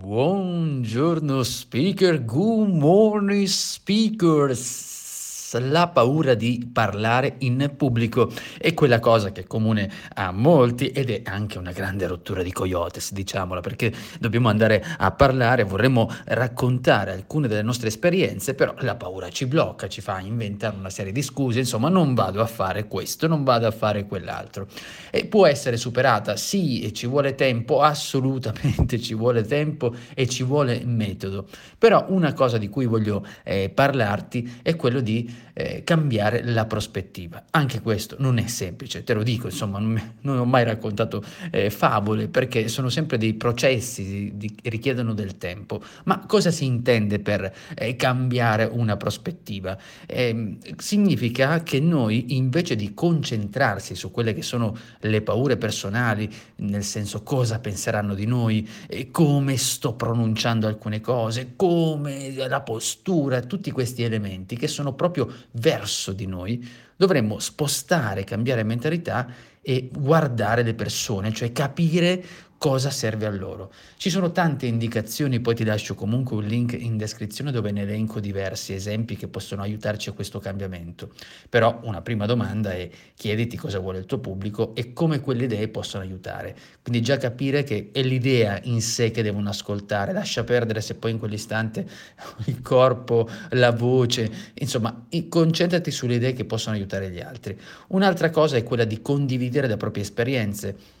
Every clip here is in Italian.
Buongiorno speaker, good morning speakers la paura di parlare in pubblico. È quella cosa che è comune a molti ed è anche una grande rottura di coyotes, diciamola, perché dobbiamo andare a parlare, vorremmo raccontare alcune delle nostre esperienze, però la paura ci blocca, ci fa inventare una serie di scuse, insomma non vado a fare questo, non vado a fare quell'altro. E può essere superata, sì, e ci vuole tempo, assolutamente ci vuole tempo e ci vuole metodo, però una cosa di cui voglio eh, parlarti è quello di eh, cambiare la prospettiva. Anche questo non è semplice, te lo dico, insomma, non, non ho mai raccontato eh, favole perché sono sempre dei processi che richiedono del tempo. Ma cosa si intende per eh, cambiare una prospettiva? Ehm, significa che noi invece di concentrarsi su quelle che sono le paure personali, nel senso cosa penseranno di noi, come sto pronunciando alcune cose, come la postura, tutti questi elementi che sono proprio verso di noi, dovremmo spostare, cambiare mentalità e guardare le persone, cioè capire cosa serve a loro. Ci sono tante indicazioni, poi ti lascio comunque un link in descrizione dove ne elenco diversi esempi che possono aiutarci a questo cambiamento. Però una prima domanda è chiediti cosa vuole il tuo pubblico e come quelle idee possono aiutare. Quindi già capire che è l'idea in sé che devono ascoltare, lascia perdere se poi in quell'istante il corpo, la voce, insomma, concentrati sulle idee che possono aiutare gli altri. Un'altra cosa è quella di condividere le proprie esperienze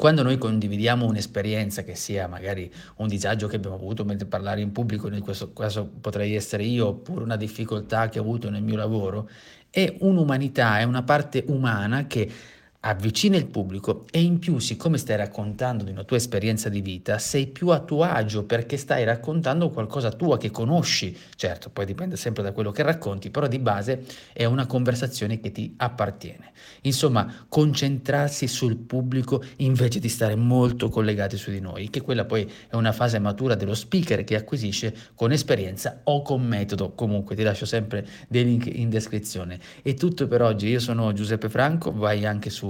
quando noi condividiamo un'esperienza che sia magari un disagio che abbiamo avuto mentre parlare in pubblico, in questo caso potrei essere io, oppure una difficoltà che ho avuto nel mio lavoro, è un'umanità, è una parte umana che avvicina il pubblico e in più, siccome stai raccontando di una tua esperienza di vita, sei più a tuo agio perché stai raccontando qualcosa tua che conosci. Certo, poi dipende sempre da quello che racconti, però di base è una conversazione che ti appartiene. Insomma, concentrarsi sul pubblico invece di stare molto collegati su di noi, che quella poi è una fase matura dello speaker che acquisisce con esperienza o con metodo. Comunque ti lascio sempre dei link in descrizione. È tutto per oggi, io sono Giuseppe Franco, vai anche su